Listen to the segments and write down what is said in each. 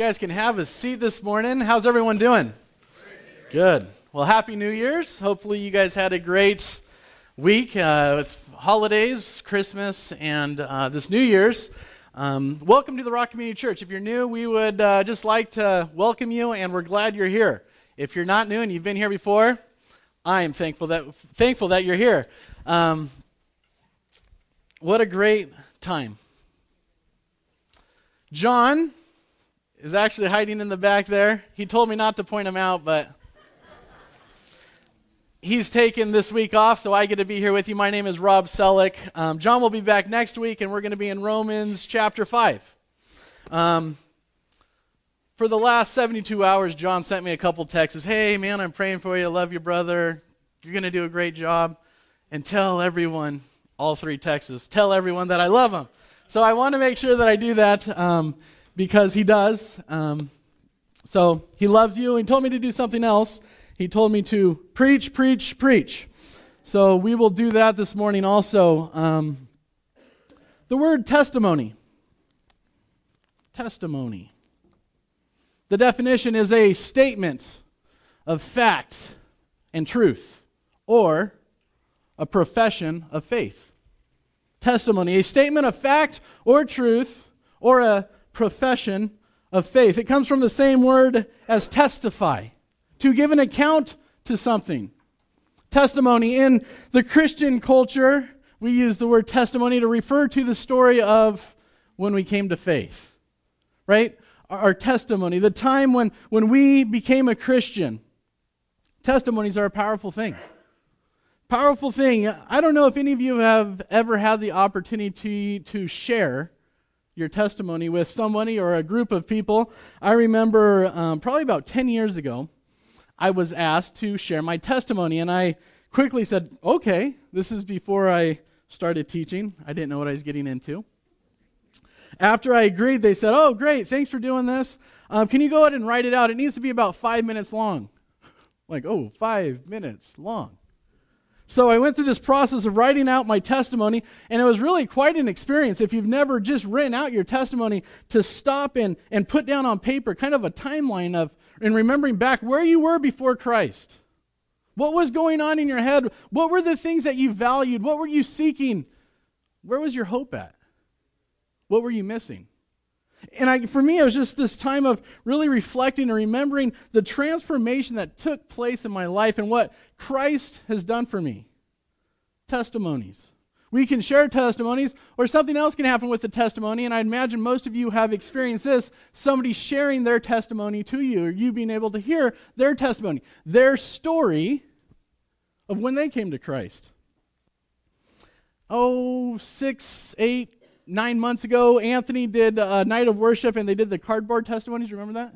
guys can have a seat this morning. How's everyone doing? Good. Well, Happy New Year's. Hopefully, you guys had a great week uh, with holidays, Christmas, and uh, this New Year's. Um, welcome to the Rock Community Church. If you're new, we would uh, just like to welcome you, and we're glad you're here. If you're not new and you've been here before, I am thankful that thankful that you're here. Um, what a great time. John is actually hiding in the back there. He told me not to point him out, but he's taken this week off, so I get to be here with you. My name is Rob Selleck. Um, John will be back next week, and we're going to be in Romans chapter 5. Um, for the last 72 hours, John sent me a couple texts. Hey, man, I'm praying for you. Love you, brother. You're going to do a great job. And tell everyone, all three texts, tell everyone that I love them. So I want to make sure that I do that. Um, because he does. Um, so he loves you. He told me to do something else. He told me to preach, preach, preach. So we will do that this morning also. Um, the word testimony. Testimony. The definition is a statement of fact and truth, or a profession of faith. Testimony, a statement of fact or truth, or a profession of faith. It comes from the same word as testify, to give an account to something. Testimony. In the Christian culture, we use the word testimony to refer to the story of when we came to faith, right? Our testimony, the time when, when we became a Christian. Testimonies are a powerful thing. Powerful thing. I don't know if any of you have ever had the opportunity to, to share your testimony with somebody or a group of people. I remember um, probably about 10 years ago, I was asked to share my testimony, and I quickly said, okay, this is before I started teaching. I didn't know what I was getting into. After I agreed, they said, oh, great, thanks for doing this. Um, can you go ahead and write it out? It needs to be about five minutes long. like, oh, five minutes long. So I went through this process of writing out my testimony, and it was really quite an experience. If you've never just written out your testimony, to stop and, and put down on paper kind of a timeline of, and remembering back where you were before Christ. What was going on in your head? What were the things that you valued? What were you seeking? Where was your hope at? What were you missing? And I, for me, it was just this time of really reflecting and remembering the transformation that took place in my life and what Christ has done for me. Testimonies. We can share testimonies, or something else can happen with the testimony. And I imagine most of you have experienced this somebody sharing their testimony to you, or you being able to hear their testimony, their story of when they came to Christ. Oh, six, eight, nine months ago, Anthony did a night of worship and they did the cardboard testimonies. Remember that?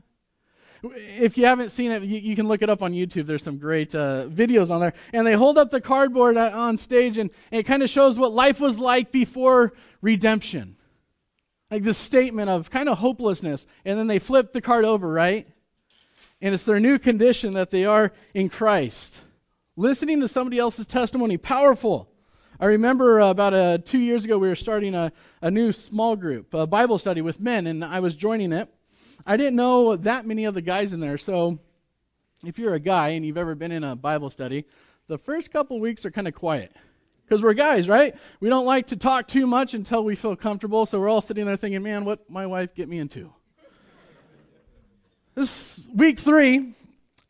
If you haven't seen it, you, you can look it up on YouTube. There's some great uh, videos on there. And they hold up the cardboard uh, on stage and, and it kind of shows what life was like before redemption. Like this statement of kind of hopelessness. And then they flip the card over, right? And it's their new condition that they are in Christ. Listening to somebody else's testimony, powerful. I remember uh, about uh, two years ago, we were starting a, a new small group, a Bible study with men, and I was joining it. I didn't know that many of the guys in there, so if you're a guy and you've ever been in a Bible study, the first couple weeks are kind of quiet. Because we're guys, right? We don't like to talk too much until we feel comfortable, so we're all sitting there thinking, man, what my wife get me into? This week three,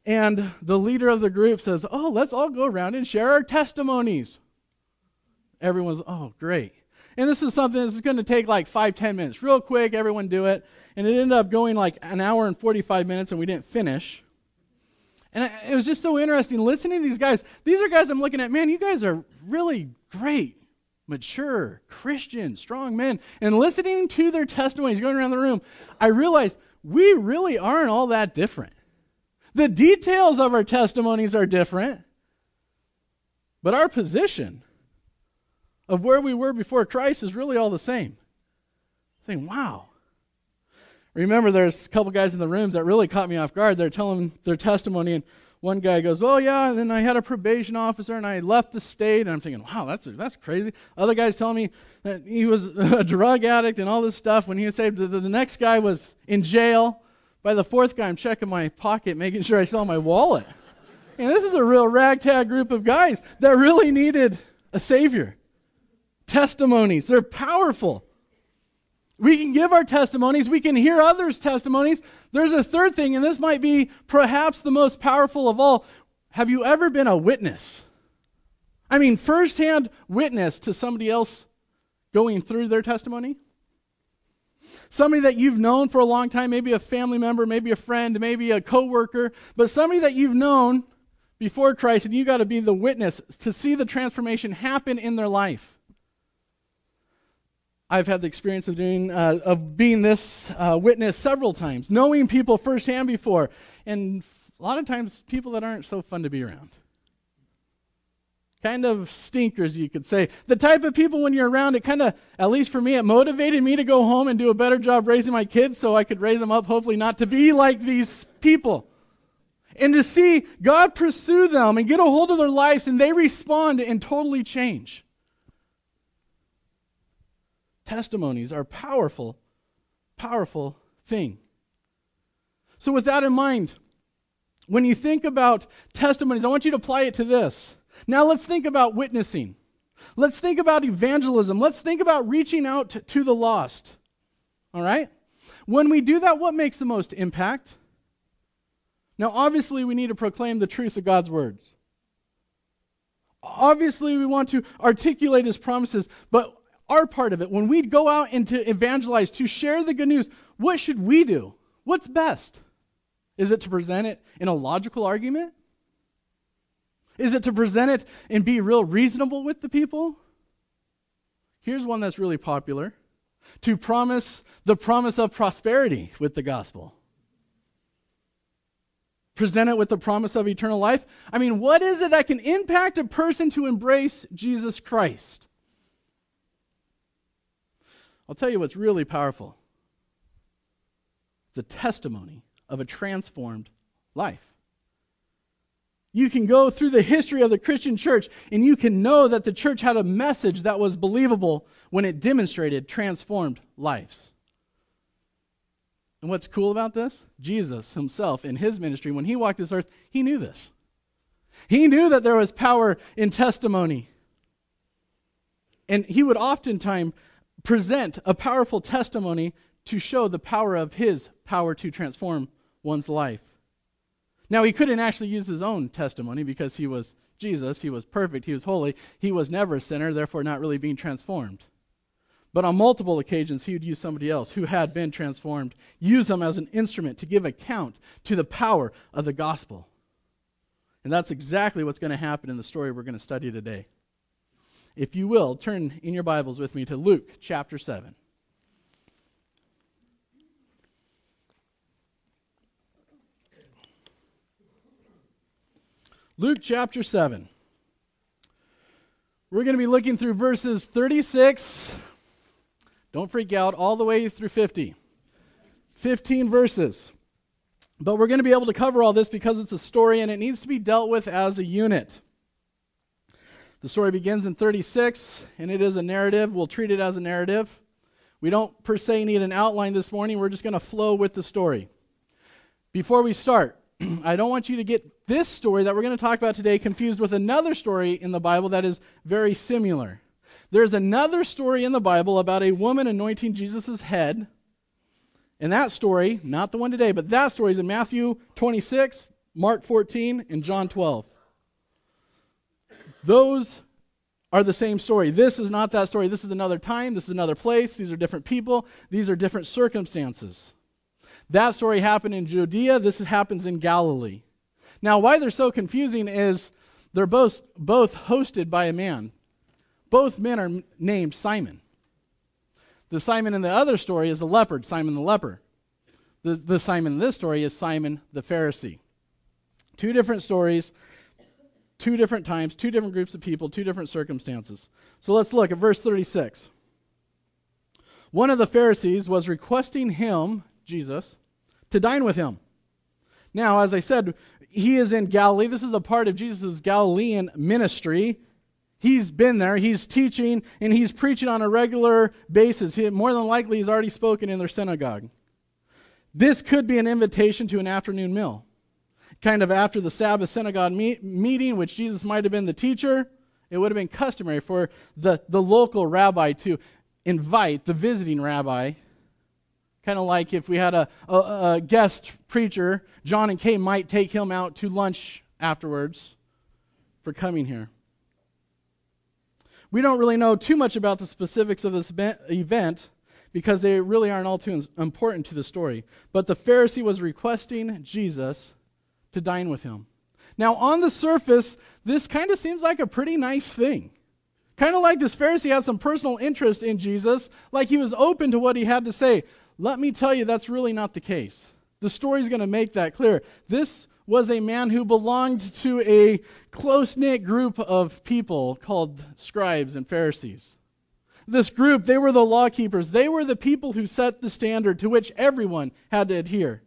and the leader of the group says, Oh, let's all go around and share our testimonies everyone's, oh, great. And this is something that's going to take like five, ten minutes. Real quick, everyone do it. And it ended up going like an hour and 45 minutes, and we didn't finish. And it was just so interesting listening to these guys. These are guys I'm looking at, man, you guys are really great, mature, Christian, strong men. And listening to their testimonies going around the room, I realized we really aren't all that different. The details of our testimonies are different, but our position of where we were before Christ is really all the same. Saying, wow. Remember, there's a couple guys in the rooms that really caught me off guard. They're telling their testimony, and one guy goes, "Oh yeah," and then I had a probation officer, and I left the state. And I'm thinking, "Wow, that's that's crazy." Other guys telling me that he was a drug addict and all this stuff when he was saved. The, the next guy was in jail By the fourth guy, I'm checking my pocket, making sure I saw my wallet. And this is a real ragtag group of guys that really needed a Savior. Testimonies, they're powerful. We can give our testimonies, we can hear others' testimonies. There's a third thing, and this might be perhaps the most powerful of all. Have you ever been a witness? I mean, firsthand witness to somebody else going through their testimony? Somebody that you've known for a long time, maybe a family member, maybe a friend, maybe a coworker, but somebody that you've known before Christ, and you got to be the witness to see the transformation happen in their life. I've had the experience of doing uh, of being this uh, witness several times, knowing people firsthand before, and a lot of times people that aren't so fun to be around. Kind of stinkers, you could say. The type of people when you're around, it kind of, at least for me, it motivated me to go home and do a better job raising my kids so I could raise them up, hopefully not to be like these people. And to see God pursue them and get a hold of their lives and they respond and totally change. Testimonies are powerful, powerful thing. So with that in mind, when you think about testimonies, I want you to apply it to this. Now let's think about witnessing. Let's think about evangelism. Let's think about reaching out to, the lost. All right? When we do that, what makes the most impact? Now, obviously, we need to proclaim the truth of God's words. Obviously, we want to articulate his promises, but our part of it, when we go out and to evangelize, to share the good news, what should we do? What's best? Is it to present it in a logical argument? Is it to present it and be real reasonable with the people? Here's one that's really popular to promise the promise of prosperity with the gospel. Present it with the promise of eternal life. I mean, what is it that can impact a person to embrace Jesus Christ? I'll tell you what's really powerful the testimony of a transformed life. You can go through the history of the Christian church and you can know that the church had a message that was believable when it demonstrated transformed lives. And what's cool about this? Jesus himself in his ministry, when he walked this earth, he knew this. He knew that there was power in testimony. And he would oftentimes present a powerful testimony to show the power of his power to transform one's life. Now, he couldn't actually use his own testimony because he was Jesus, he was perfect, he was holy, he was never a sinner, therefore not really being transformed. But on multiple occasions, he would use somebody else who had been transformed, use them as an instrument to give account to the power of the gospel. And that's exactly what's going to happen in the story we're going to study today. If you will, turn in your Bibles with me to Luke chapter 7. Luke chapter 7. We're going to be looking through verses 36, don't freak out, all the way through 50. 15 verses. But we're going to be able to cover all this because it's a story and it needs to be dealt with as a unit. The story begins in 36, and it is a narrative. We'll treat it as a narrative. We don't per se need an outline this morning. We're just going to flow with the story. Before we start, I don't want you to get this story that we're going to talk about today confused with another story in the Bible that is very similar. There's another story in the Bible about a woman anointing Jesus' head. And that story, not the one today, but that story is in Matthew 26, Mark 14, and John 12. Those are the same story. This is not that story. This is another time. This is another place. These are different people. These are different circumstances. That story happened in Judea. This happens in Galilee. Now, why they're so confusing is they're both, both hosted by a man. Both men are named Simon. The Simon in the other story is the leopard, Simon the leper. The, the Simon in this story is Simon the Pharisee. Two different stories, two different times, two different groups of people, two different circumstances. So let's look at verse 36. One of the Pharisees was requesting him, Jesus, to dine with him. Now, as I said, he is in Galilee. This is a part of Jesus' Galilean ministry. He's been there, he's teaching, and he's preaching on a regular basis. He, more than likely, he's already spoken in their synagogue. This could be an invitation to an afternoon meal. Kind of after the Sabbath synagogue meet, meeting, which Jesus might have been the teacher, it would have been customary for the, the local rabbi to invite the visiting rabbi. Kind of like if we had a, a, a guest preacher, John and Kay might take him out to lunch afterwards for coming here. We don't really know too much about the specifics of this event because they really aren't all too important to the story. But the Pharisee was requesting Jesus to dine with him. Now, on the surface, this kind of seems like a pretty nice thing. Kind of like this Pharisee had some personal interest in Jesus, like he was open to what he had to say. Let me tell you, that's really not the case. The story's going to make that clear. This was a man who belonged to a close knit group of people called scribes and Pharisees. This group, they were the law keepers. They were the people who set the standard to which everyone had to adhere.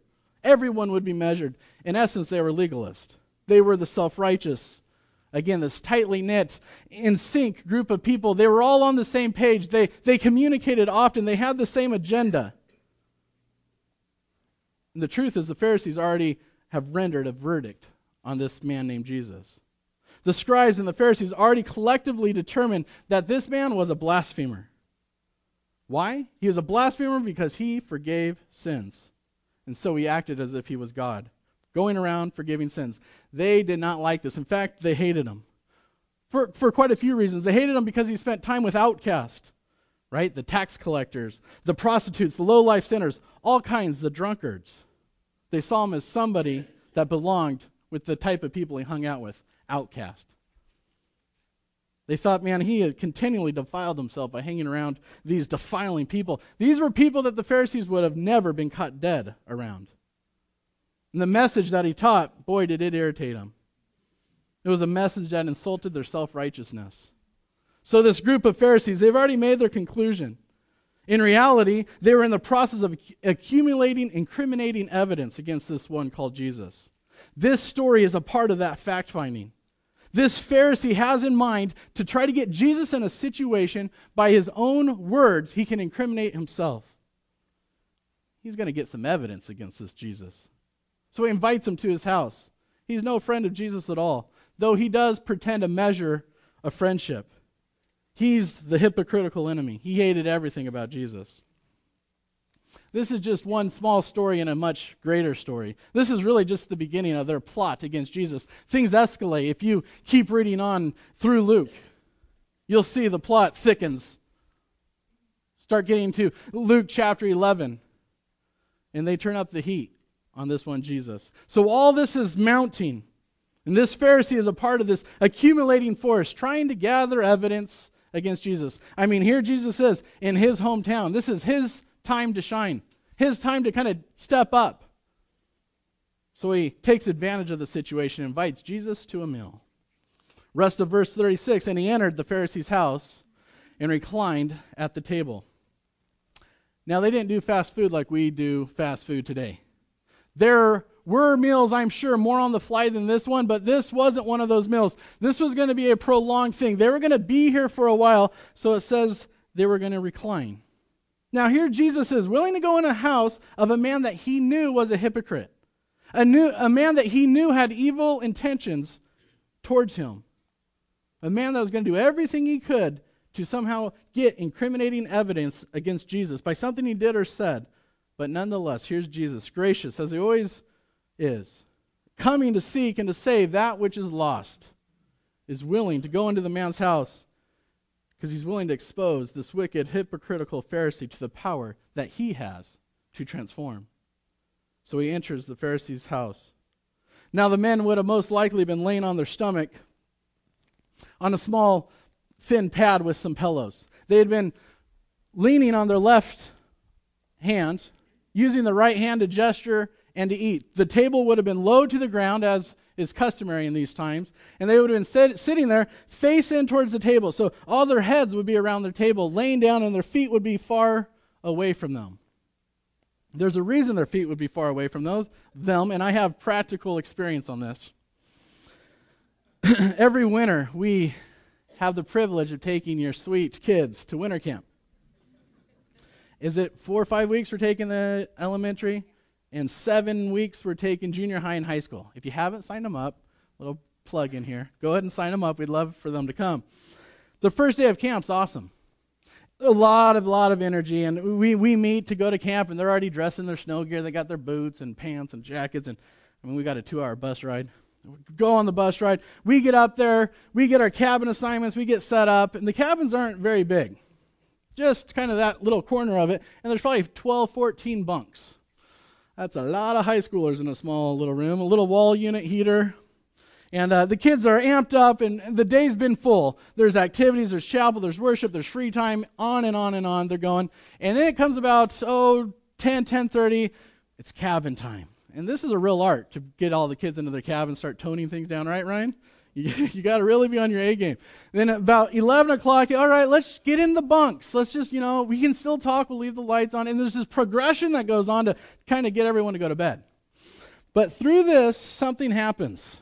Everyone would be measured. In essence, they were legalists. They were the self righteous. Again, this tightly knit, in sync group of people. They were all on the same page. They, they communicated often. They had the same agenda. And the truth is, the Pharisees already have rendered a verdict on this man named Jesus. The scribes and the Pharisees already collectively determined that this man was a blasphemer. Why? He was a blasphemer because he forgave sins. And so he acted as if he was God, going around forgiving sins. They did not like this. In fact, they hated him. For, for quite a few reasons. They hated him because he spent time with outcasts, right? The tax collectors, the prostitutes, the low life sinners, all kinds, the drunkards. They saw him as somebody that belonged with the type of people he hung out with, outcast. They thought, man, he had continually defiled himself by hanging around these defiling people. These were people that the Pharisees would have never been caught dead around. And the message that he taught, boy, did it irritate them. It was a message that insulted their self righteousness. So, this group of Pharisees, they've already made their conclusion. In reality, they were in the process of accumulating incriminating evidence against this one called Jesus. This story is a part of that fact finding. This Pharisee has in mind to try to get Jesus in a situation by his own words he can incriminate himself. He's going to get some evidence against this Jesus. So he invites him to his house. He's no friend of Jesus at all, though he does pretend a measure of friendship. He's the hypocritical enemy. He hated everything about Jesus. This is just one small story in a much greater story. This is really just the beginning of their plot against Jesus. Things escalate. If you keep reading on through Luke, you'll see the plot thickens. Start getting to Luke chapter 11, and they turn up the heat on this one, Jesus. So all this is mounting. And this Pharisee is a part of this accumulating force, trying to gather evidence against Jesus. I mean, here Jesus is in his hometown. This is his time to shine, his time to kind of step up. So he takes advantage of the situation, invites Jesus to a meal. Rest of verse 36 And he entered the Pharisee's house and reclined at the table. Now, they didn't do fast food like we do fast food today. There were meals, I'm sure, more on the fly than this one, but this wasn't one of those meals. This was going to be a prolonged thing. They were going to be here for a while, so it says they were going to recline. Now, here Jesus is willing to go in a house of a man that he knew was a hypocrite, a, new, a man that he knew had evil intentions towards him, a man that was going to do everything he could to somehow get incriminating evidence against Jesus by something he did or said. But nonetheless, here's Jesus, gracious, as he always is coming to seek and to save that which is lost, is willing to go into the man's house because he's willing to expose this wicked, hypocritical Pharisee to the power that he has to transform. So he enters the Pharisee's house. Now, the men would have most likely been laying on their stomach on a small, thin pad with some pillows. They had been leaning on their left hand, using the right hand to gesture and to eat. The table would have been low to the ground, as is customary in these times, and they would have been sit, sitting there face in towards the table. So all their heads would be around their table, laying down, and their feet would be far away from them. There's a reason their feet would be far away from those them, and I have practical experience on this. Every winter, we have the privilege of taking your sweet kids to winter camp. Is it four or five weeks for taking the elementary? And seven weeks we're taking junior high and high school. If you haven't signed them up, little plug in here, go ahead and sign them up. We'd love for them to come. The first day of camp's awesome. A lot of lot of energy, and we we meet to go to camp, and they're already dressed in their snow gear. They got their boots and pants and jackets, and I mean we got a two-hour bus ride. Go on the bus ride. We get up there. We get our cabin assignments. We get set up, and the cabins aren't very big, just kind of that little corner of it. And there's probably 12, 14 bunks. That's a lot of high schoolers in a small little room, a little wall unit heater. And uh, the kids are amped up, and the day's been full. There's activities, there's chapel, there's worship, there's free time, on and on and on. They're going. And then it comes about, oh, 10, 10.30, it's cabin time. And this is a real art to get all the kids into their cabin and start toning things down, right, Ryan? You, got to really be on your A game. Then about 11 o'clock, all right, let's get in the bunks. Let's just, you know, we can still talk. We'll leave the lights on. And there's this progression that goes on to kind of get everyone to go to bed. But through this, something happens.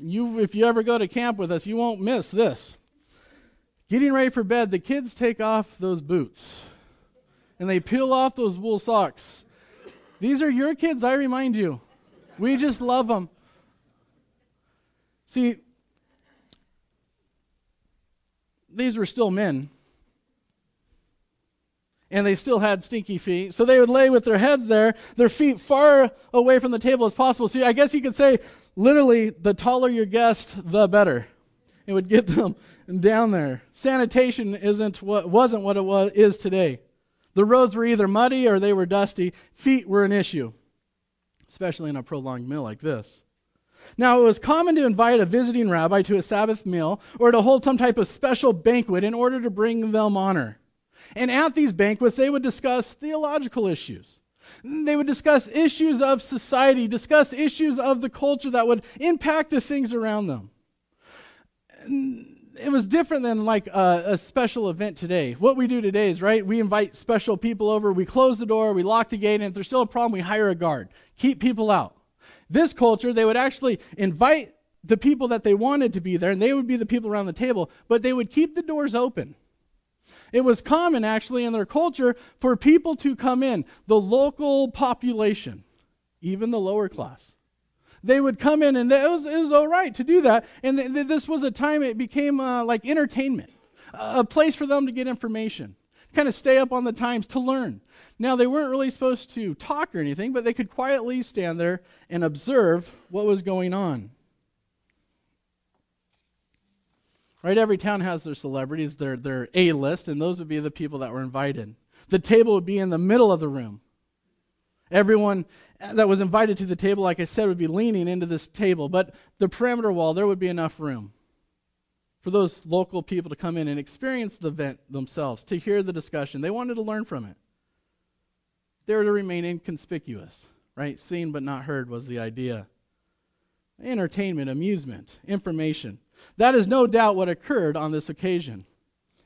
You, if you ever go to camp with us, you won't miss this. Getting ready for bed, the kids take off those boots and they peel off those wool socks. These are your kids, I remind you. We just love them. See, these were still men. And they still had stinky feet. So they would lay with their heads there, their feet far away from the table as possible. See, I guess you could say literally, the taller your guest, the better. It would get them down there. Sanitation isn't what wasn't what it was is today. The roads were either muddy or they were dusty. Feet were an issue, especially in a prolonged meal like this. Now, it was common to invite a visiting rabbi to a Sabbath meal or to hold some type of special banquet in order to bring them honor. And at these banquets, they would discuss theological issues. They would discuss issues of society, discuss issues of the culture that would impact the things around them. It was different than like a, a, special event today. What we do today is, right, we invite special people over, we close the door, we lock the gate, and if there's still a problem, we hire a guard. Keep people out. This culture, they would actually invite the people that they wanted to be there, and they would be the people around the table, but they would keep the doors open. It was common, actually, in their culture for people to come in, the local population, even the lower class. They would come in, and it was, it was all right to do that. And th- th- this was a time it became uh, like entertainment, a place for them to get information, kind of stay up on the times to learn. Now, they weren't really supposed to talk or anything, but they could quietly stand there and observe what was going on. Right? Every town has their celebrities, their, their A list, and those would be the people that were invited. The table would be in the middle of the room. Everyone uh, that was invited to the table, like I said, would be leaning into this table, but the perimeter wall, there would be enough room for those local people to come in and experience the event themselves, to hear the discussion. They wanted to learn from it. They were to remain inconspicuous, right? Seen but not heard was the idea. Entertainment, amusement, information. That is no doubt what occurred on this occasion.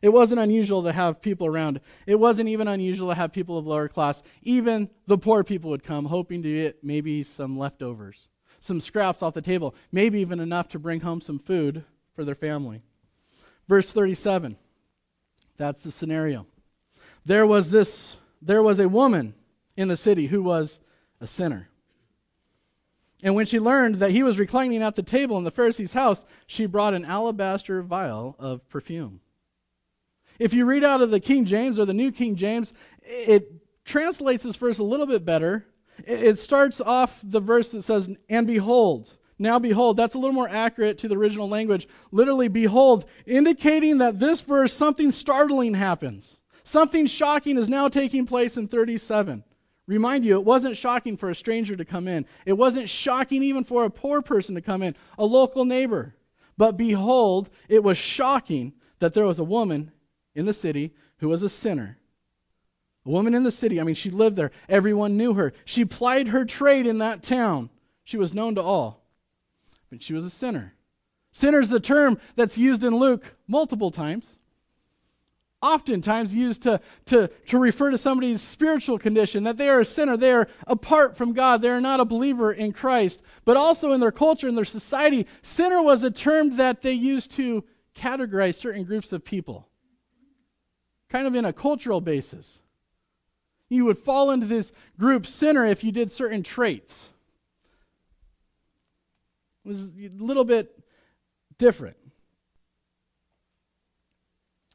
It wasn't unusual to have people around. It wasn't even unusual to have people of lower class. Even the poor people would come, hoping to get maybe some leftovers, some scraps off the table, maybe even enough to bring home some food for their family. Verse 37. That's the scenario. There was this there was a woman in the city who was a sinner. And when she learned that he was reclining at the table in the Pharisee's house, she brought an alabaster vial of perfume. If you read out of the King James or the New King James, it translates this verse a little bit better. It starts off the verse that says, And behold, now behold, that's a little more accurate to the original language. Literally, behold, indicating that this verse, something startling happens. Something shocking is now taking place in 37. Remind you, it wasn't shocking for a stranger to come in. It wasn't shocking even for a poor person to come in, a local neighbor. But behold, it was shocking that there was a woman in the city who was a sinner. A woman in the city, I mean, she lived there. Everyone knew her. She plied her trade in that town. She was known to all. But she was a sinner. Sinner is a term that's used in Luke multiple times oftentimes used to, to, to refer to somebody's spiritual condition, that they are a sinner, they are apart from God, they are not a believer in Christ. But also in their culture, in their society, sinner was a term that they used to categorize certain groups of people, kind of in a cultural basis. You would fall into this group sinner if you did certain traits. Was a little bit different.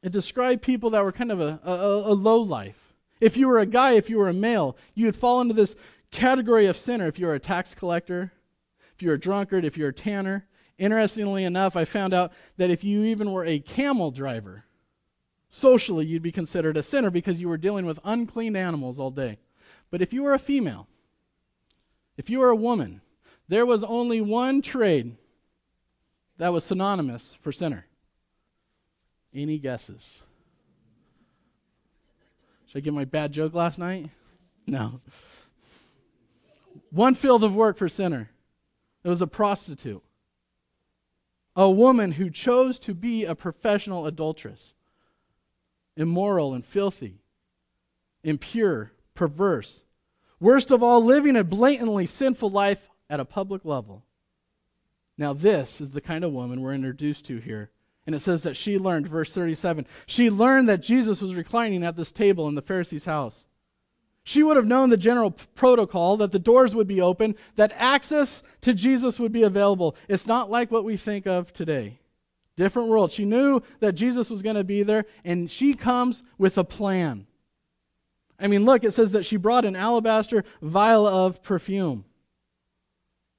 It described people that were kind of a, a, a low life. If you were a guy, if you were a male, you would fall into this category of sinner if you were a tax collector, if you're a drunkard, if you're a tanner. Interestingly enough, I found out that if you even were a camel driver, socially you'd be considered a sinner because you were dealing with unclean animals all day. But if you were a female, if you were a woman, there was only one trade that was synonymous for sinner. Any guesses? Should I get my bad joke last night? No. One field of work for sinner. It was a prostitute. A woman who chose to be a professional adulteress. Immoral and filthy. Impure, perverse. Worst of all, living a blatantly sinful life at a public level. Now, this is the kind of woman we're introduced to here. And it says that she learned, verse 37, she learned that Jesus was reclining at this table in the Pharisee's house. She would have known the general protocol that the doors would be open, that access to Jesus would be available. It's not like what we think of today. Different world. She knew that Jesus was going to be there, and she comes with a plan. I mean, look, it says that she brought an alabaster vial of perfume.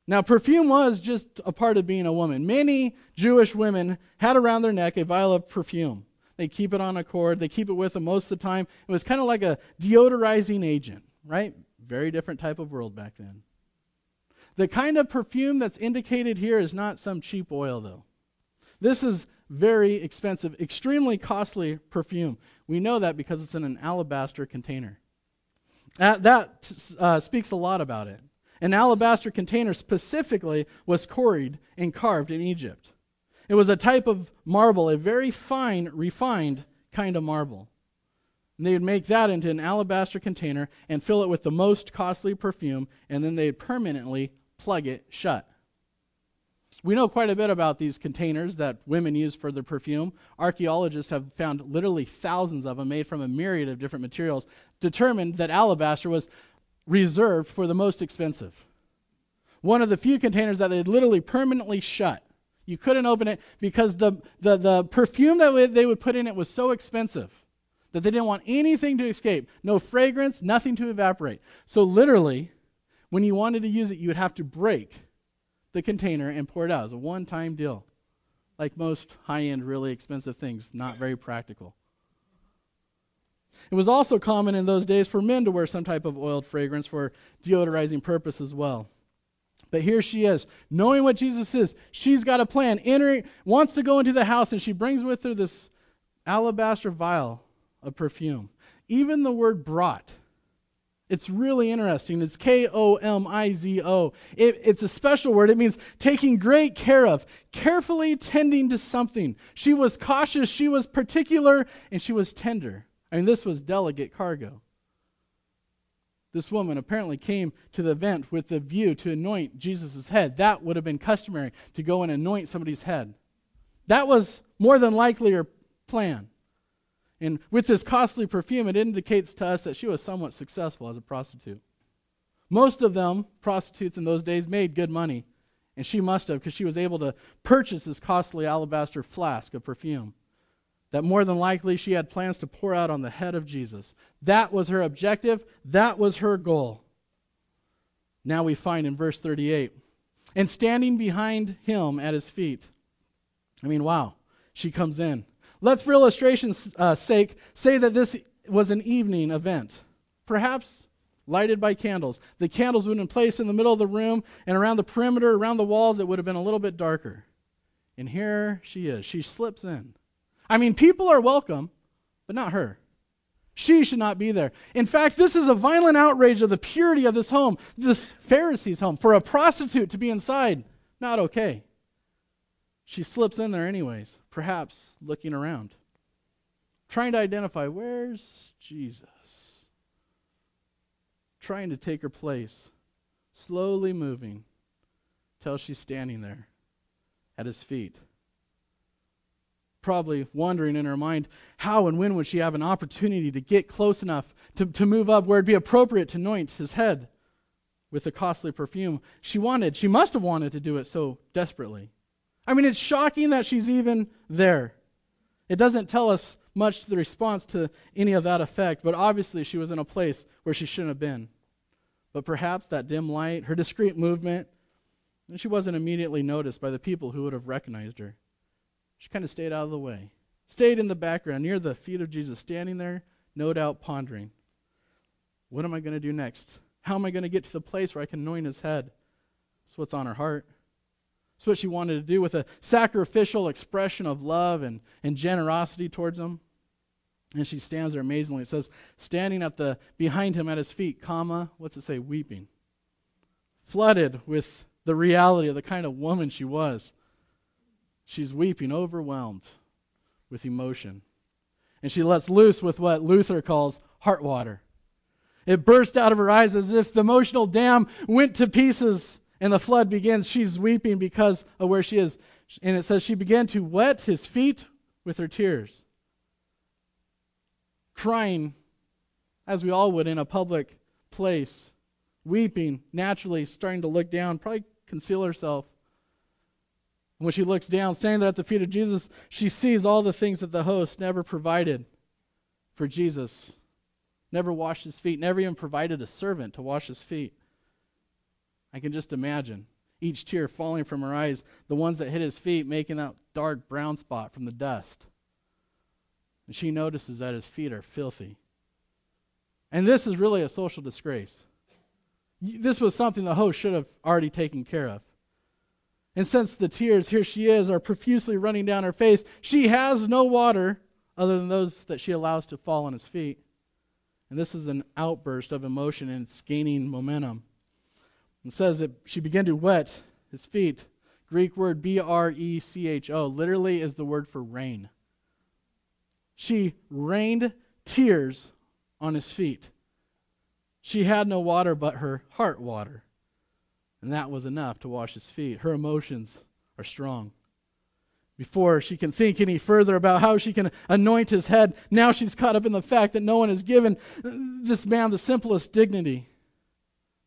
Now, perfume was just a part of being a woman. Many Jewish women had around their neck a vial of perfume. They keep it on a cord, they keep it with them most of the time. It was kind of like a deodorizing agent, right? Very different type of world back then. The kind of perfume that's indicated here is not some cheap oil, though. This is very expensive, extremely costly perfume. We know that because it's in an alabaster container. That, that uh, speaks a lot about it. An alabaster container specifically was quarried and carved in Egypt. It was a type of marble, a very fine, refined kind of marble. And they would make that into an alabaster container and fill it with the most costly perfume, and then they'd permanently plug it shut. We know quite a bit about these containers that women use for their perfume. Archaeologists have found literally thousands of them made from a myriad of different materials, determined that alabaster was reserved for the most expensive. One of the few containers that they literally permanently shut. You couldn't open it because the, the, the perfume that they would put in it was so expensive that they didn't want anything to escape. No fragrance, nothing to evaporate. So, literally, when you wanted to use it, you would have to break the container and pour it out. It was a one time deal. Like most high end, really expensive things, not very practical. It was also common in those days for men to wear some type of oiled fragrance for deodorizing purpose as well. But here she is, knowing what Jesus is. She's got a plan, entering, wants to go into the house, and she brings with her this alabaster vial of perfume. Even the word brought. It's really interesting. It's K O M I Z O. It's a special word. It means taking great care of, carefully tending to something. She was cautious, she was particular, and she was tender. I mean, this was delegate cargo. This woman apparently came to the event with the view to anoint Jesus' head. That would have been customary to go and anoint somebody's head. That was more than likely her plan. And with this costly perfume, it indicates to us that she was somewhat successful as a prostitute. Most of them, prostitutes in those days, made good money. And she must have, because she was able to purchase this costly alabaster flask of perfume that more than likely she had plans to pour out on the head of Jesus. That was her objective, that was her goal. Now we find in verse 38 and standing behind him at his feet. I mean, wow, she comes in. Let's, for illustration's uh, sake, say that this was an evening event, perhaps lighted by candles. The candles would have been placed in the middle of the room, and around the perimeter, around the walls, it would have been a little bit darker. And here she is. She slips in. I mean, people are welcome, but not her. She should not be there. In fact, this is a violent outrage of the purity of this home, this Pharisee's home. For a prostitute to be inside, not okay. She slips in there, anyways, perhaps looking around, trying to identify where's Jesus? Trying to take her place, slowly moving till she's standing there at his feet probably wondering in her mind how and when would she have an opportunity to get close enough to, to move up where it'd be appropriate to anoint his head with the costly perfume. She wanted, she must have wanted to do it so desperately. I mean, it's shocking that she's even there. It doesn't tell us much to the response to any of that effect, but obviously she was in a place where she shouldn't have been. But perhaps that dim light, her discreet movement, and she wasn't immediately noticed by the people who would have recognized her. She kind of stayed out of the way, stayed in the background near the feet of Jesus, standing there, no doubt pondering. What am I going to do next? How am I going to get to the place where I can anoint his head? That's what's on her heart. That's what she wanted to do with a sacrificial expression of love and, and generosity towards him. And she stands there amazingly. It says, standing at the behind him at his feet, comma, what's it say? Weeping. Flooded with the reality of the kind of woman she was. She's weeping, overwhelmed with emotion. And she lets loose with what Luther calls heart water. It burst out of her eyes as if the emotional dam went to pieces and the flood begins. She's weeping because of where she is. And it says she began to wet his feet with her tears crying as we all would in a public place, weeping, naturally starting to look down, probably conceal herself. When she looks down, standing there at the feet of Jesus, she sees all the things that the host never provided for Jesus. Never washed his feet, never even provided a servant to wash his feet. I can just imagine each tear falling from her eyes, the ones that hit his feet making that dark brown spot from the dust. And she notices that his feet are filthy. And this is really a social disgrace. This was something the host should have already taken care of. And since the tears, here she is, are profusely running down her face, she has no water other than those that she allows to fall on his feet. And this is an outburst of emotion and it's gaining momentum. It says that she began to wet his feet. Greek word B R E C H O literally is the word for rain. She rained tears on his feet. She had no water but her heart water, and that was enough to wash his feet. Her emotions are strong. Before she can think any further about how she can anoint his head, now she's caught up in the fact that no one has given this man the simplest dignity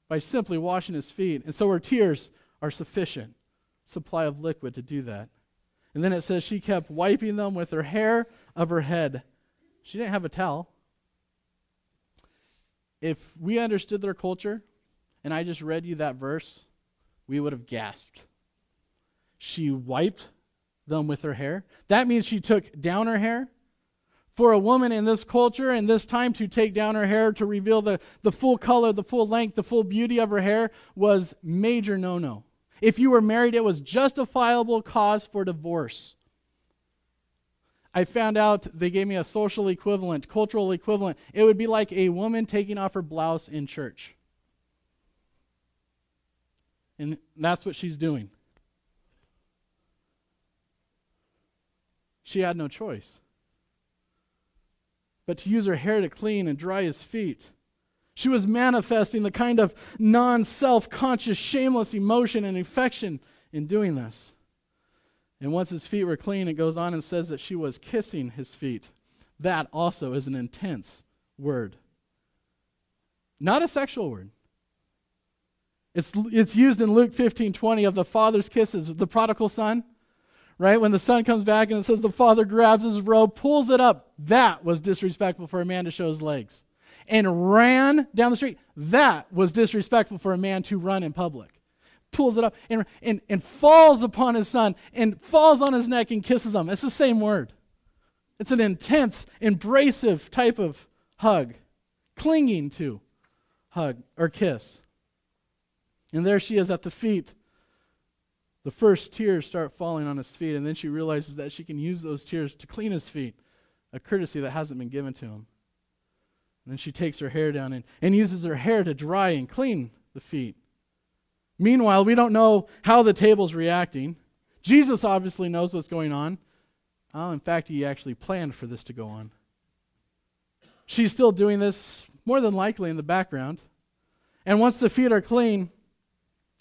by simply washing his feet. And so her tears are sufficient supply of liquid to do that. And then it says she kept wiping them with her hair of her head. She didn't have a towel. If we understood their culture, and I just read you that verse, we would have gasped. She wiped them with her hair. That means she took down her hair. For a woman in this culture and this time to take down her hair to reveal the, the full color, the full length, the full beauty of her hair was major no no. If you were married, it was justifiable cause for divorce. I found out they gave me a social equivalent, cultural equivalent. It would be like a woman taking off her blouse in church. And that's what she's doing. She had no choice but to use her hair to clean and dry his feet. She was manifesting the kind of non self conscious, shameless emotion and affection in doing this. And once his feet were clean, it goes on and says that she was kissing his feet. That also is an intense word. Not a sexual word. It's, it's used in Luke 15 20 of the father's kisses, the prodigal son right? When the son comes back and it says the father grabs his robe, pulls it up. That was disrespectful for a man to show his legs. And ran down the street. That was disrespectful for a man to run in public. Pulls it up and, and, and falls upon his son and falls on his neck and kisses him. It's the same word. It's an intense, embracive type of hug, clinging to hug or kiss. And there she is at the feet the first tears start falling on his feet, and then she realizes that she can use those tears to clean his feet, a courtesy that hasn't been given to him. And then she takes her hair down and, and uses her hair to dry and clean the feet. Meanwhile, we don't know how the table's reacting. Jesus obviously knows what's going on. Oh, in fact, he actually planned for this to go on. She's still doing this more than likely in the background. And once the feet are clean,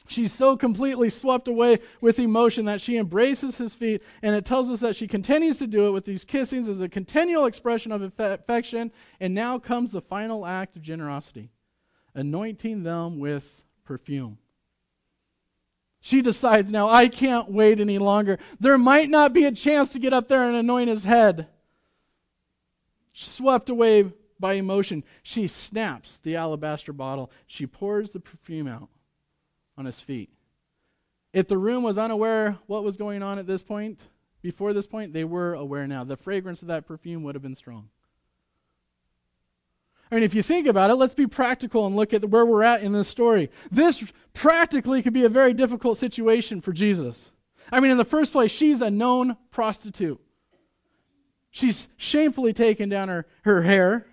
She's so completely swept away with emotion that she embraces his feet, and it tells us that she continues to do it with these kissings as a continual expression of affection. And now comes the final act of generosity anointing them with perfume. She decides now, I can't wait any longer. There might not be a chance to get up there and anoint his head. Swept away by emotion, she snaps the alabaster bottle. She pours the perfume out on his feet. If the room was unaware what was going on at this point, before this point, they were aware now. The fragrance of that perfume would have been strong. I mean, if you think about it, let's be practical and look at where we're at in this story. This practically could be a very difficult situation for Jesus. I mean, in the first place, she's a known prostitute. She's shamefully taken down her, her hair.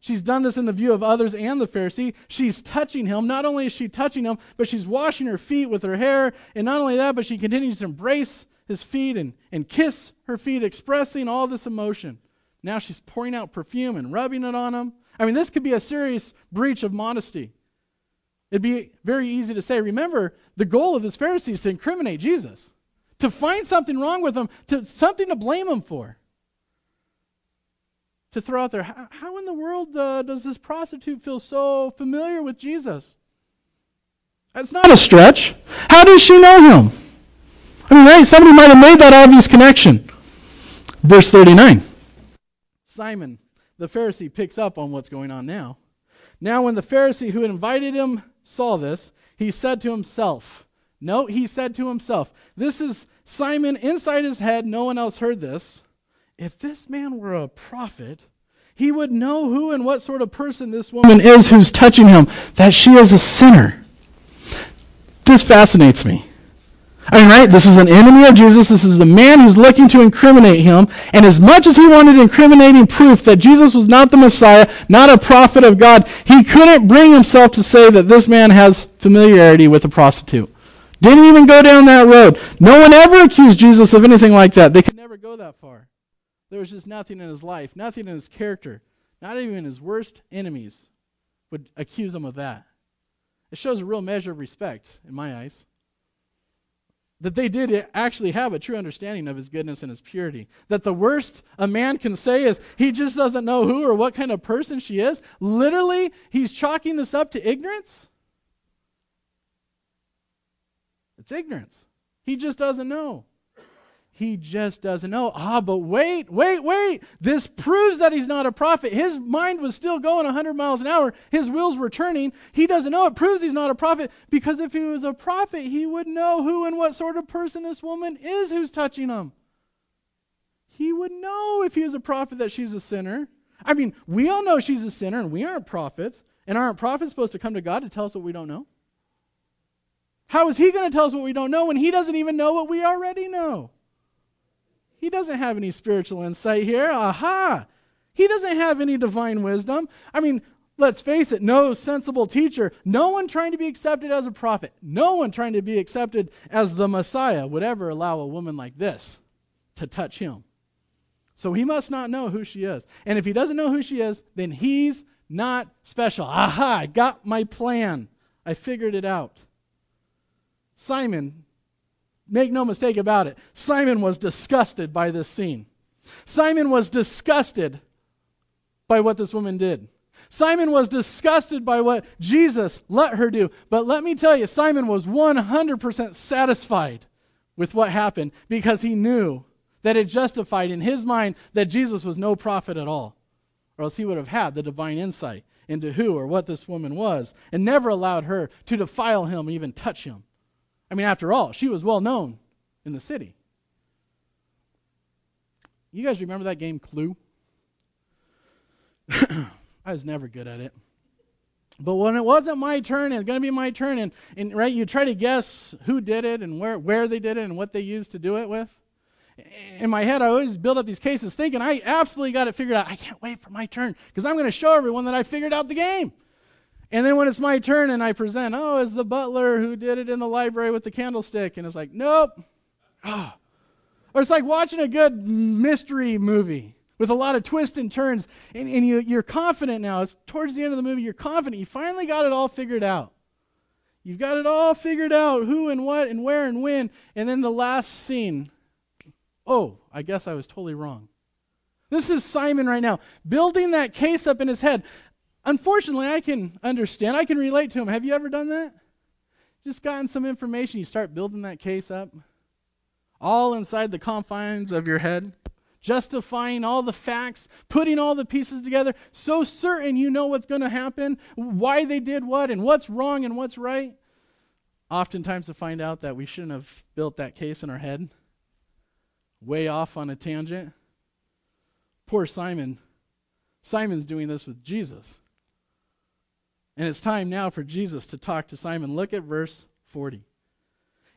She's done this in the view of others and the Pharisee. She's touching him. Not only is she touching him, but she's washing her feet with her hair. And not only that, but she continues to embrace his feet and, and kiss her feet, expressing all this emotion. Now she's pouring out perfume and rubbing it on him. I mean, this could be a serious breach of modesty. It'd be very easy to say, remember, the goal of this Pharisee is to incriminate Jesus, to find something wrong with him, to something to blame him for to throw out there. How, how in the world uh, does this prostitute feel so familiar with Jesus? That's not a stretch. How does she know him? I mean, right? Somebody might have made that obvious connection. Verse 39. Simon, the Pharisee, picks up on what's going on now. Now, when the Pharisee who invited him saw this, he said to himself, No, he said to himself, This is Simon inside his head. No one else heard this if this man were a prophet, he would know who and what sort of person this woman is who's touching him, that she is a sinner. This fascinates me. I mean, right? This is an enemy of Jesus. This is a man who's looking to incriminate him. And as much as he wanted incriminating proof that Jesus was not the Messiah, not a prophet of God, he couldn't bring himself to say that this man has familiarity with a prostitute. Didn't even go down that road. No one ever accused Jesus of anything like that. They could never go that far. There was just nothing in his life, nothing in his character. Not even his worst enemies would accuse him of that. It shows a real measure of respect in my eyes. That they did actually have a true understanding of his goodness and his purity. That the worst a man can say is he just doesn't know who or what kind of person she is. Literally, he's chalking this up to ignorance. It's ignorance. He just doesn't know. He just doesn't know. Ah, but wait, wait, wait. This proves that he's not a prophet. His mind was still going 100 miles an hour. His wheels were turning. He doesn't know. It proves he's not a prophet because if he was a prophet, he would know who and what sort of person this woman is who's touching him. He would know if he was a prophet that she's a sinner. I mean, we all know she's a sinner and we aren't prophets. And aren't prophets supposed to come to God to tell us what we don't know? How is he going to tell us what we don't know when he doesn't even know what we already know? He doesn't have any spiritual insight here. Aha! He doesn't have any divine wisdom. I mean, let's face it, no sensible teacher, no one trying to be accepted as a prophet, no one trying to be accepted as the Messiah would ever allow a woman like this to touch him. So he must not know who she is. And if he doesn't know who she is, then he's not special. Aha, I got my plan. I figured it out. Simon Make no mistake about it. Simon was disgusted by this scene. Simon was disgusted by what this woman did. Simon was disgusted by what Jesus let her do. But let me tell you, Simon was 100% satisfied with what happened because he knew that it justified in his mind that Jesus was no prophet at all. Or else he would have had the divine insight into who or what this woman was and never allowed her to defile him, even touch him. I mean, after all, she was well known in the city. You guys remember that game Clue? I was never good at it. But when it wasn't my turn, it's going to be my turn, and, and right, you try to guess who did it and where, where they did it and what they used to do it with. In my head, I always build up these cases thinking I absolutely got it figured out. I can't wait for my turn because I'm going to show everyone that I figured out the game. And then when it's my turn and I present, oh, it's the butler who did it in the library with the candlestick. And it's like, nope. Oh. Or it's like watching a good mystery movie with a lot of twists and turns. And, and you, you're confident now. It's towards the end of the movie. You're confident. You finally got it all figured out. You've got it all figured out who and what and where and when. And then the last scene oh, I guess I was totally wrong. This is Simon right now, building that case up in his head. Unfortunately, I can understand. I can relate to him. Have you ever done that? Just gotten some information, you start building that case up, all inside the confines of your head, justifying all the facts, putting all the pieces together, so certain you know what's going to happen, why they did what, and what's wrong and what's right. Oftentimes, to find out that we shouldn't have built that case in our head, way off on a tangent. Poor Simon. Simon's doing this with Jesus. And it's time now for Jesus to talk to Simon. Look at verse 40.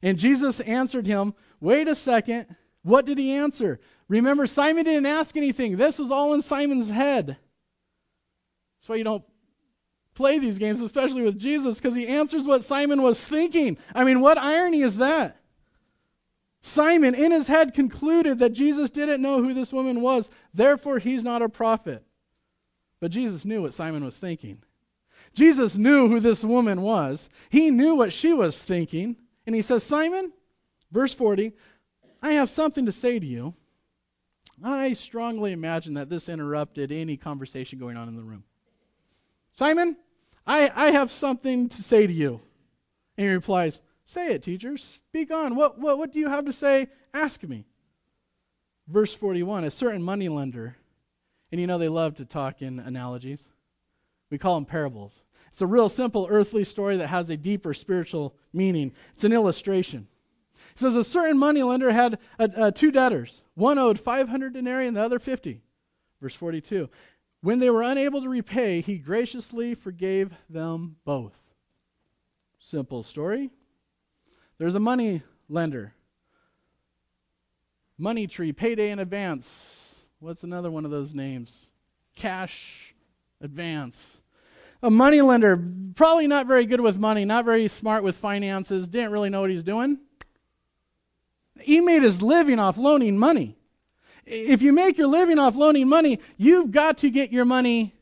And Jesus answered him, Wait a second. What did he answer? Remember, Simon didn't ask anything. This was all in Simon's head. That's why you don't play these games, especially with Jesus, because he answers what Simon was thinking. I mean, what irony is that? Simon, in his head, concluded that Jesus didn't know who this woman was, therefore, he's not a prophet. But Jesus knew what Simon was thinking. Jesus knew who this woman was, he knew what she was thinking. And he says, Simon, verse 40, I have something to say to you. I strongly imagine that this interrupted any conversation going on in the room. Simon, I, I have something to say to you. And he replies, Say it, teacher. Speak on. What, what, what do you have to say? Ask me. Verse 41 A certain moneylender, and you know they love to talk in analogies. We call them parables. It's a real simple earthly story that has a deeper spiritual meaning. It's an illustration. It says a certain moneylender had uh, uh, two debtors. One owed 500 denarii and the other 50. Verse 42. When they were unable to repay, he graciously forgave them both. Simple story. There's a money lender. Money tree, payday in advance. What's another one of those names? Cash advance. A money lender, probably not very good with money, not very smart with finances, didn't really know what he's doing. He made his living off loaning money. If you make your living off loaning money, you've got to get your money,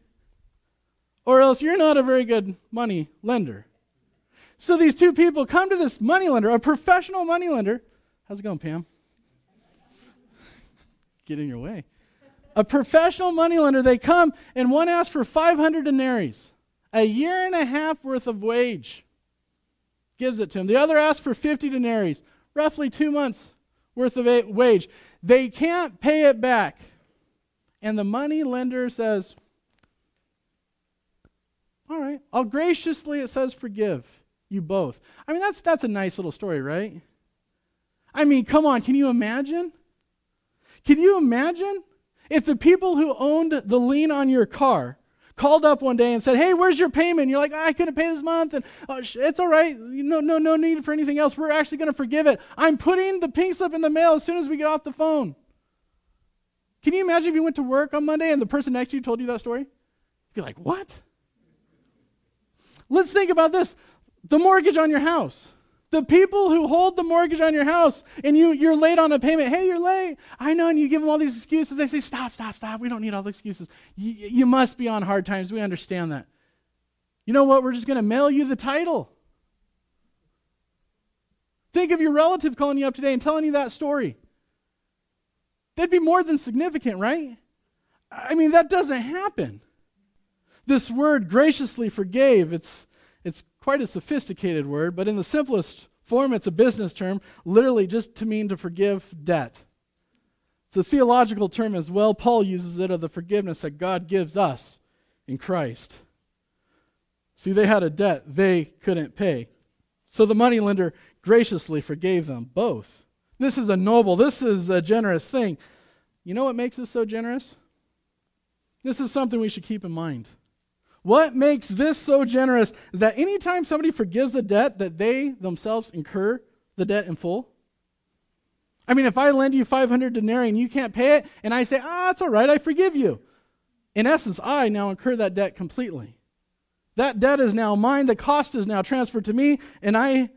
or else you're not a very good money lender. So these two people come to this moneylender, a professional moneylender. How's it going, Pam? Get in your way. A professional moneylender, they come and one asks for 500 denarii, a year and a half worth of wage. Gives it to him. The other asks for 50 denarii, roughly two months worth of wage. They can't pay it back. And the money lender says, All right, I'll graciously, it says, forgive you both. I mean, that's, that's a nice little story, right? I mean, come on, can you imagine? Can you imagine if the people who owned the lien on your car called up one day and said, "Hey, where's your payment?" You're like, "I couldn't pay this month, and oh, it's all right. No, no, no need for anything else. We're actually going to forgive it. I'm putting the pink slip in the mail as soon as we get off the phone." Can you imagine if you went to work on Monday and the person next to you told you that story? You'd be like, "What?" Let's think about this the mortgage on your house. The people who hold the mortgage on your house and you, you're late on a payment, hey, you're late. I know, and you give them all these excuses. They say, stop, stop, stop. We don't need all the excuses. You, you must be on hard times. We understand that. You know what? We're just going to mail you the title. Think of your relative calling you up today and telling you that story. That'd be more than significant, right? I mean, that doesn't happen. This word graciously forgave, it's, it's quite a sophisticated word, but in the simplest form, it's a business term, literally just to mean to forgive debt. It's a theological term as well. Paul uses it of the forgiveness that God gives us in Christ. See, they had a debt they couldn't pay. So the moneylender graciously forgave them both. This is a noble, this is a generous thing. You know what makes us so generous? This is something we should keep in mind. What makes this so generous that anytime somebody forgives a debt, that they themselves incur the debt in full? I mean, if I lend you 500 denarii and you can't pay it, and I say, ah, it's all right, I forgive you. In essence, I now incur that debt completely. That debt is now mine, the cost is now transferred to me, and I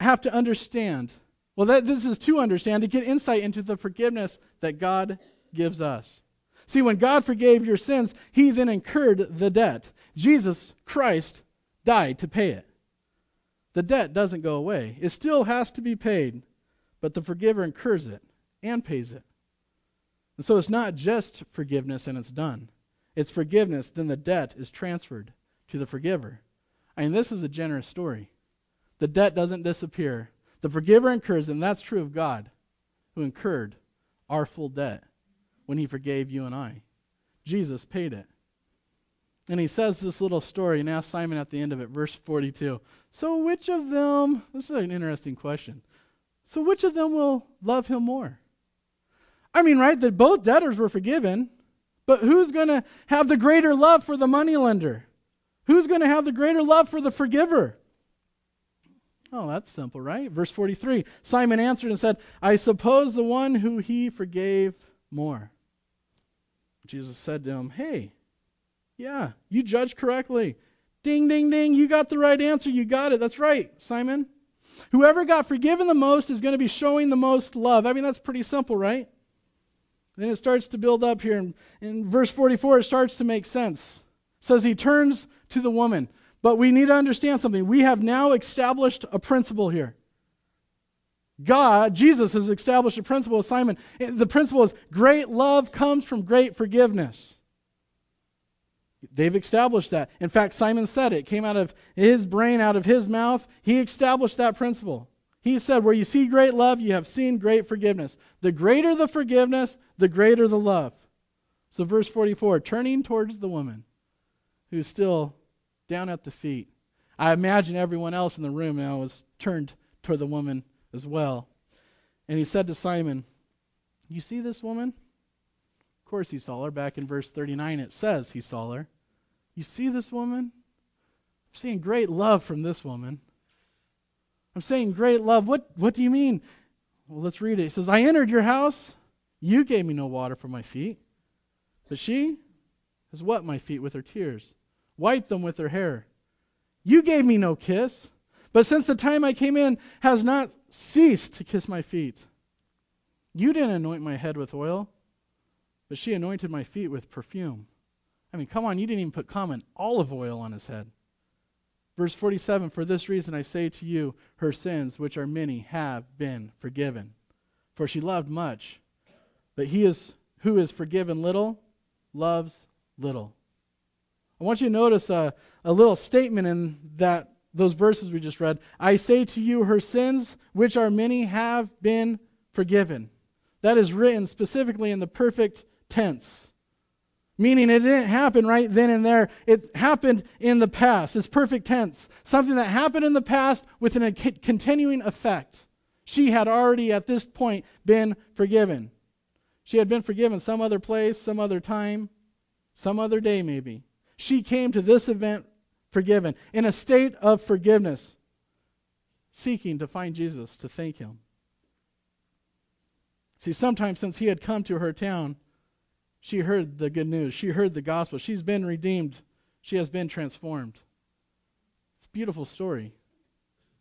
have to understand. Well, that, this is to understand, to get insight into the forgiveness that God gives us. See, when God forgave your sins, he then incurred the debt. Jesus Christ died to pay it. the debt doesn't go away. It still has to be paid, but the forgiver incurs it and pays it. And so it's not just forgiveness and it's done. It's forgiveness, then the debt is transferred to the forgiver. I mean, this is a generous story. The debt doesn't disappear. The forgiver incurs, and that's true of God, who incurred our full debt when he forgave you and I. Jesus paid it. And he says this little story and asks Simon at the end of it, verse 42. So, which of them, this is an interesting question. So, which of them will love him more? I mean, right, that both debtors were forgiven, but who's going to have the greater love for the moneylender? Who's going to have the greater love for the forgiver? Oh, that's simple, right? Verse 43 Simon answered and said, I suppose the one who he forgave more. Jesus said to him, Hey, yeah, you judged correctly. Ding, ding, ding, you got the right answer. You got it. That's right, Simon. Whoever got forgiven the most is going to be showing the most love. I mean, that's pretty simple, right? Then it starts to build up here. In, in verse 44, it starts to make sense. It says he turns to the woman. But we need to understand something. We have now established a principle here. God, Jesus has established a principle with Simon. The principle is great love comes from great forgiveness. They've established that. In fact, Simon said it. it came out of his brain, out of his mouth. He established that principle. He said, Where you see great love, you have seen great forgiveness. The greater the forgiveness, the greater the love. So, verse 44 turning towards the woman who's still down at the feet. I imagine everyone else in the room now was turned toward the woman as well. And he said to Simon, You see this woman? Of course, he saw her. Back in verse 39, it says he saw her. You see this woman? I'm seeing great love from this woman. I'm saying great love. What, what do you mean? Well, let's read it. He says, I entered your house. You gave me no water for my feet. But she has wet my feet with her tears, wiped them with her hair. You gave me no kiss. But since the time I came in, has not ceased to kiss my feet. You didn't anoint my head with oil but she anointed my feet with perfume. I mean, come on, you didn't even put common olive oil on his head. Verse 47 For this reason I say to you, her sins, which are many, have been forgiven. For she loved much, but he is who is forgiven little loves little. I want you to notice a, a little statement in that those verses we just read. I say to you, her sins, which are many, have been forgiven. That is written specifically in the perfect tense. Meaning it didn't happen right then and there. It happened in the past. It's perfect tense. Something that happened in the past with a continuing effect. She had already at this point been forgiven. She had been forgiven some other place, some other time, some other day maybe. She came to this event forgiven, in a state of forgiveness, seeking to find Jesus to thank him. See, sometimes since he had come to her town, she heard the good news. She heard the gospel. She's been redeemed. She has been transformed. It's a beautiful story.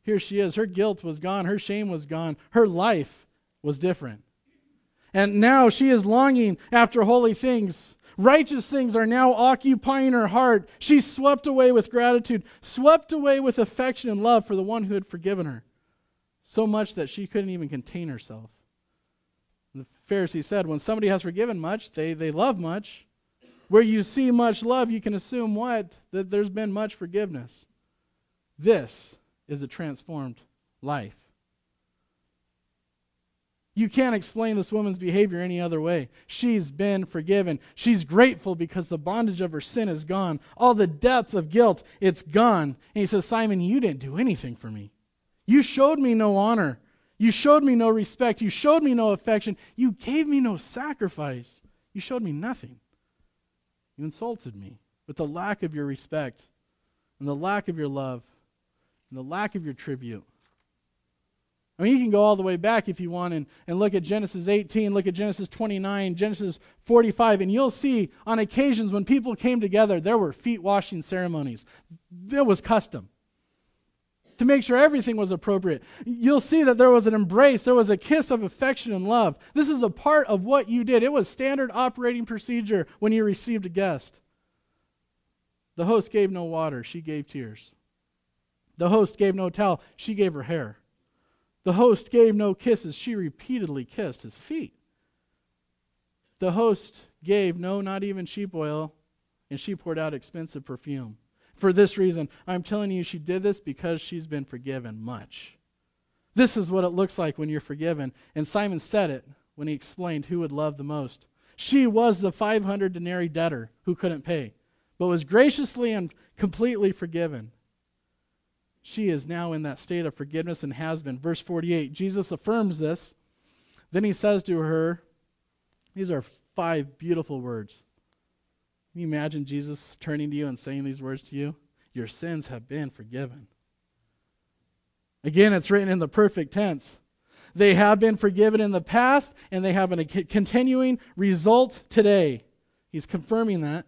Here she is. Her guilt was gone. Her shame was gone. Her life was different. And now she is longing after holy things. Righteous things are now occupying her heart. She's swept away with gratitude, swept away with affection and love for the one who had forgiven her. So much that she couldn't even contain herself. The Pharisee said, when somebody has forgiven much, they, they love much. Where you see much love, you can assume what? That there's been much forgiveness. This is a transformed life. You can't explain this woman's behavior any other way. She's been forgiven. She's grateful because the bondage of her sin is gone. All the depth of guilt, it's gone. And he says, Simon, you didn't do anything for me. You showed me no honor. You showed me no respect. You showed me no affection. You gave me no sacrifice. You showed me nothing. You insulted me with the lack of your respect and the lack of your love and the lack of your tribute. I mean, you can go all the way back if you want and, and look at Genesis 18, look at Genesis 29, Genesis 45, and you'll see on occasions when people came together, there were feet washing ceremonies. There was custom to make sure everything was appropriate. You'll see that there was an embrace, there was a kiss of affection and love. This is a part of what you did. It was standard operating procedure when you received a guest. The host gave no water, she gave tears. The host gave no towel, she gave her hair. The host gave no kisses, she repeatedly kissed his feet. The host gave no, not even sheep oil, and she poured out expensive perfume. For this reason, I'm telling you, she did this because she's been forgiven much. This is what it looks like when you're forgiven. And Simon said it when he explained who would love the most. She was the 500 denarii debtor who couldn't pay, but was graciously and completely forgiven. She is now in that state of forgiveness and has been. Verse 48, Jesus affirms this. Then he says to her, These are five beautiful words. Can you imagine Jesus turning to you and saying these words to you? Your sins have been forgiven. Again, it's written in the perfect tense. They have been forgiven in the past, and they have a continuing result today. He's confirming that.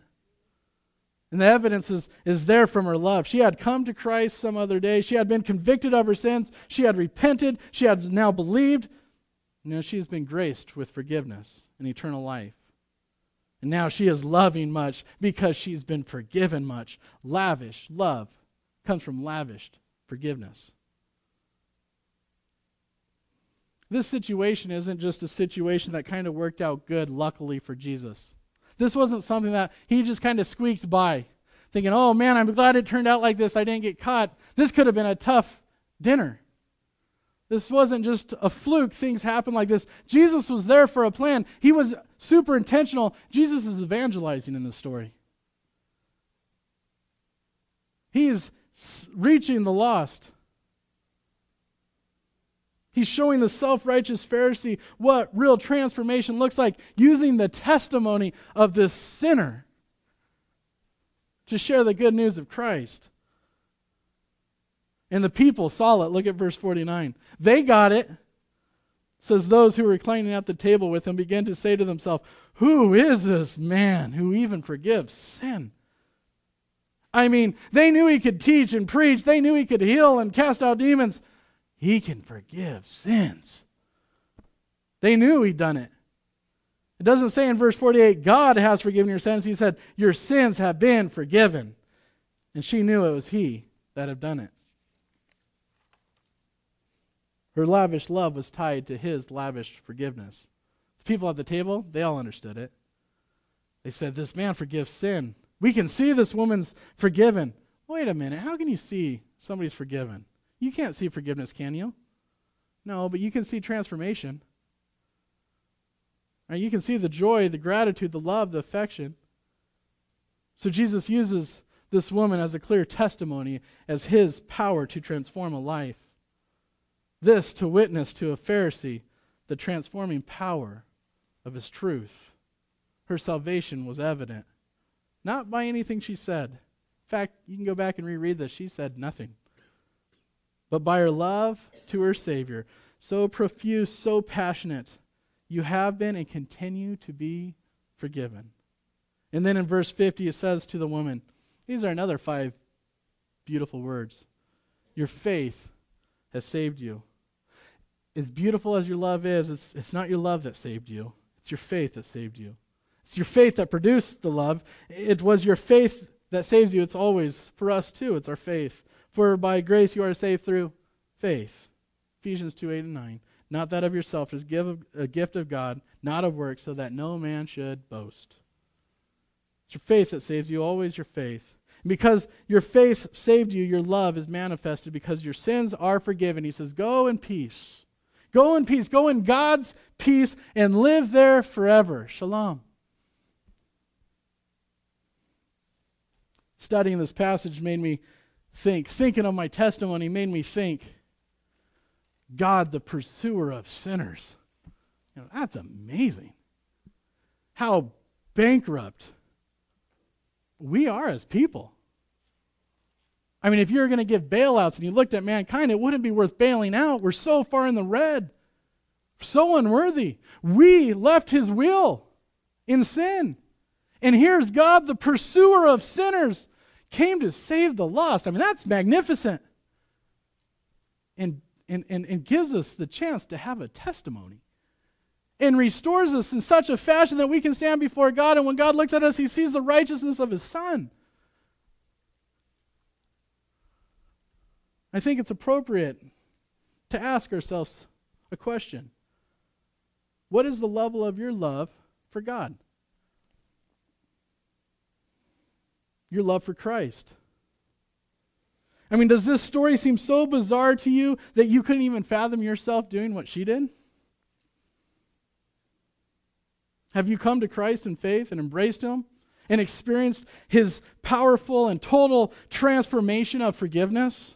And the evidence is, is there from her love. She had come to Christ some other day. She had been convicted of her sins. She had repented. She had now believed. Now she has been graced with forgiveness and eternal life. And now she is loving much because she's been forgiven much. Lavish love comes from lavished forgiveness. This situation isn't just a situation that kind of worked out good, luckily for Jesus. This wasn't something that he just kind of squeaked by, thinking, oh man, I'm glad it turned out like this. I didn't get caught. This could have been a tough dinner. This wasn't just a fluke. Things happen like this. Jesus was there for a plan. He was super intentional. Jesus is evangelizing in this story. He is reaching the lost. He's showing the self righteous Pharisee what real transformation looks like using the testimony of this sinner to share the good news of Christ. And the people saw it. Look at verse 49. They got it. says those who were reclining at the table with him began to say to themselves, Who is this man who even forgives sin? I mean, they knew he could teach and preach, they knew he could heal and cast out demons. He can forgive sins. They knew he'd done it. It doesn't say in verse 48, God has forgiven your sins. He said, Your sins have been forgiven. And she knew it was he that had done it. Her lavish love was tied to his lavish forgiveness. The people at the table, they all understood it. They said, This man forgives sin. We can see this woman's forgiven. Wait a minute. How can you see somebody's forgiven? You can't see forgiveness, can you? No, but you can see transformation. Right? You can see the joy, the gratitude, the love, the affection. So Jesus uses this woman as a clear testimony as his power to transform a life. This to witness to a Pharisee the transforming power of his truth. Her salvation was evident, not by anything she said. In fact, you can go back and reread this. She said nothing. But by her love to her Savior, so profuse, so passionate, you have been and continue to be forgiven. And then in verse 50, it says to the woman, These are another five beautiful words. Your faith has saved you as beautiful as your love is, it's, it's not your love that saved you, it's your faith that saved you. It's your faith that produced the love. It was your faith that saves you. It's always for us too. It's our faith. For by grace you are saved through faith. Ephesians 2 8 and 9. Not that of yourself, just give a gift of God, not of works, so that no man should boast. It's your faith that saves you, always your faith. And because your faith saved you, your love is manifested because your sins are forgiven. He says, Go in peace Go in peace. Go in God's peace and live there forever. Shalom. Studying this passage made me think. Thinking of my testimony made me think God, the pursuer of sinners. You know, that's amazing. How bankrupt we are as people. I mean, if you were going to give bailouts and you looked at mankind, it wouldn't be worth bailing out. We're so far in the red, so unworthy. We left his will in sin. And here's God, the pursuer of sinners, came to save the lost. I mean, that's magnificent. And, and, and, and gives us the chance to have a testimony. And restores us in such a fashion that we can stand before God. And when God looks at us, he sees the righteousness of his Son. I think it's appropriate to ask ourselves a question What is the level of your love for God? Your love for Christ? I mean, does this story seem so bizarre to you that you couldn't even fathom yourself doing what she did? Have you come to Christ in faith and embraced Him and experienced His powerful and total transformation of forgiveness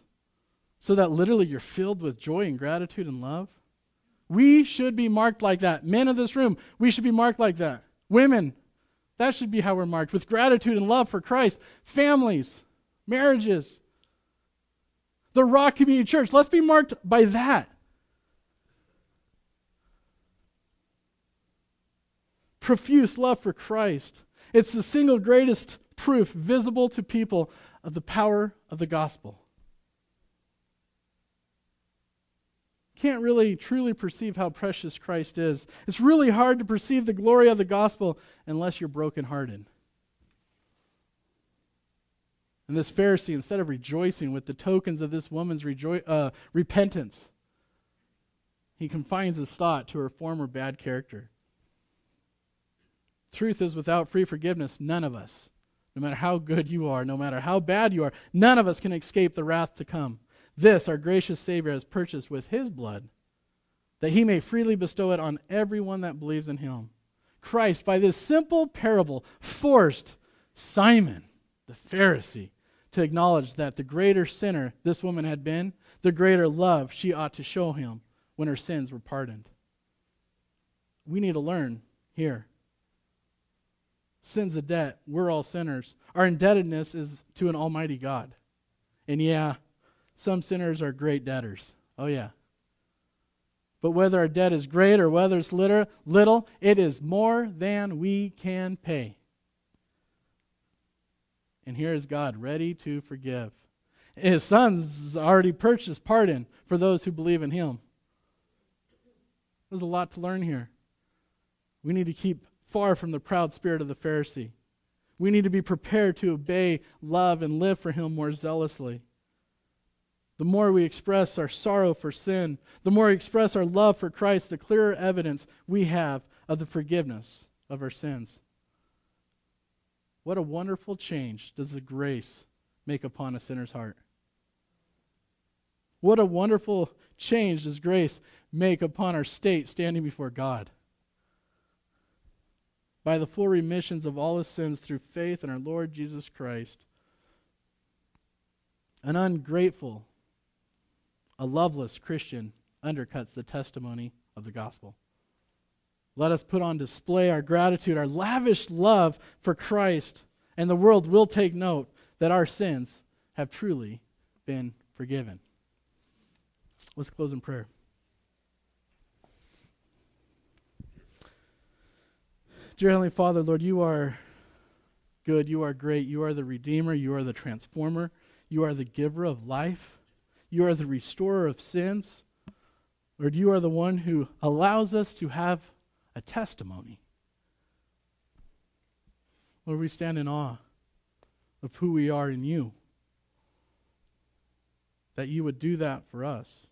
so that literally you're filled with joy and gratitude and love? We should be marked like that. Men of this room, we should be marked like that. Women, that should be how we're marked with gratitude and love for Christ. Families, marriages, the Rock Community Church. Let's be marked by that. Profuse love for Christ. It's the single greatest proof visible to people of the power of the gospel. Can't really truly perceive how precious Christ is. It's really hard to perceive the glory of the gospel unless you're brokenhearted. And this Pharisee, instead of rejoicing with the tokens of this woman's rejo- uh, repentance, he confines his thought to her former bad character. Truth is, without free forgiveness, none of us, no matter how good you are, no matter how bad you are, none of us can escape the wrath to come. This our gracious Savior has purchased with his blood, that he may freely bestow it on everyone that believes in him. Christ, by this simple parable, forced Simon, the Pharisee, to acknowledge that the greater sinner this woman had been, the greater love she ought to show him when her sins were pardoned. We need to learn here. Sin's a debt. We're all sinners. Our indebtedness is to an almighty God. And yeah, some sinners are great debtors. Oh, yeah. But whether our debt is great or whether it's little, it is more than we can pay. And here is God ready to forgive. His son's already purchased pardon for those who believe in him. There's a lot to learn here. We need to keep far from the proud spirit of the Pharisee. We need to be prepared to obey, love, and live for him more zealously. The more we express our sorrow for sin, the more we express our love for Christ, the clearer evidence we have of the forgiveness of our sins. What a wonderful change does the grace make upon a sinner's heart. What a wonderful change does grace make upon our state standing before God. By the full remissions of all his sins through faith in our Lord Jesus Christ. An ungrateful, a loveless Christian undercuts the testimony of the gospel. Let us put on display our gratitude, our lavish love for Christ, and the world will take note that our sins have truly been forgiven. Let's close in prayer. Dear Heavenly Father, Lord, you are good. You are great. You are the Redeemer. You are the Transformer. You are the giver of life. You are the restorer of sins. Lord, you are the one who allows us to have a testimony. Lord, we stand in awe of who we are in you. That you would do that for us.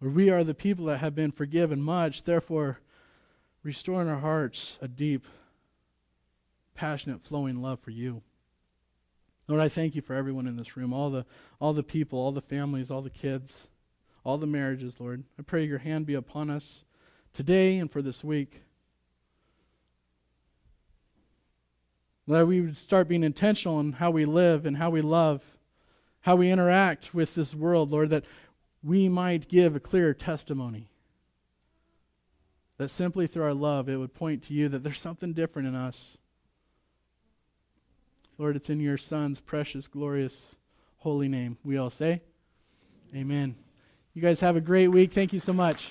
Lord, we are the people that have been forgiven much, therefore, restore in our hearts a deep, passionate, flowing love for you. Lord, I thank you for everyone in this room, all the, all the people, all the families, all the kids all the marriages, Lord. I pray your hand be upon us today and for this week. That we would start being intentional in how we live and how we love, how we interact with this world, Lord, that we might give a clear testimony. That simply through our love, it would point to you that there's something different in us. Lord, it's in your Son's precious, glorious, holy name. We all say, Amen. You guys have a great week. Thank you so much.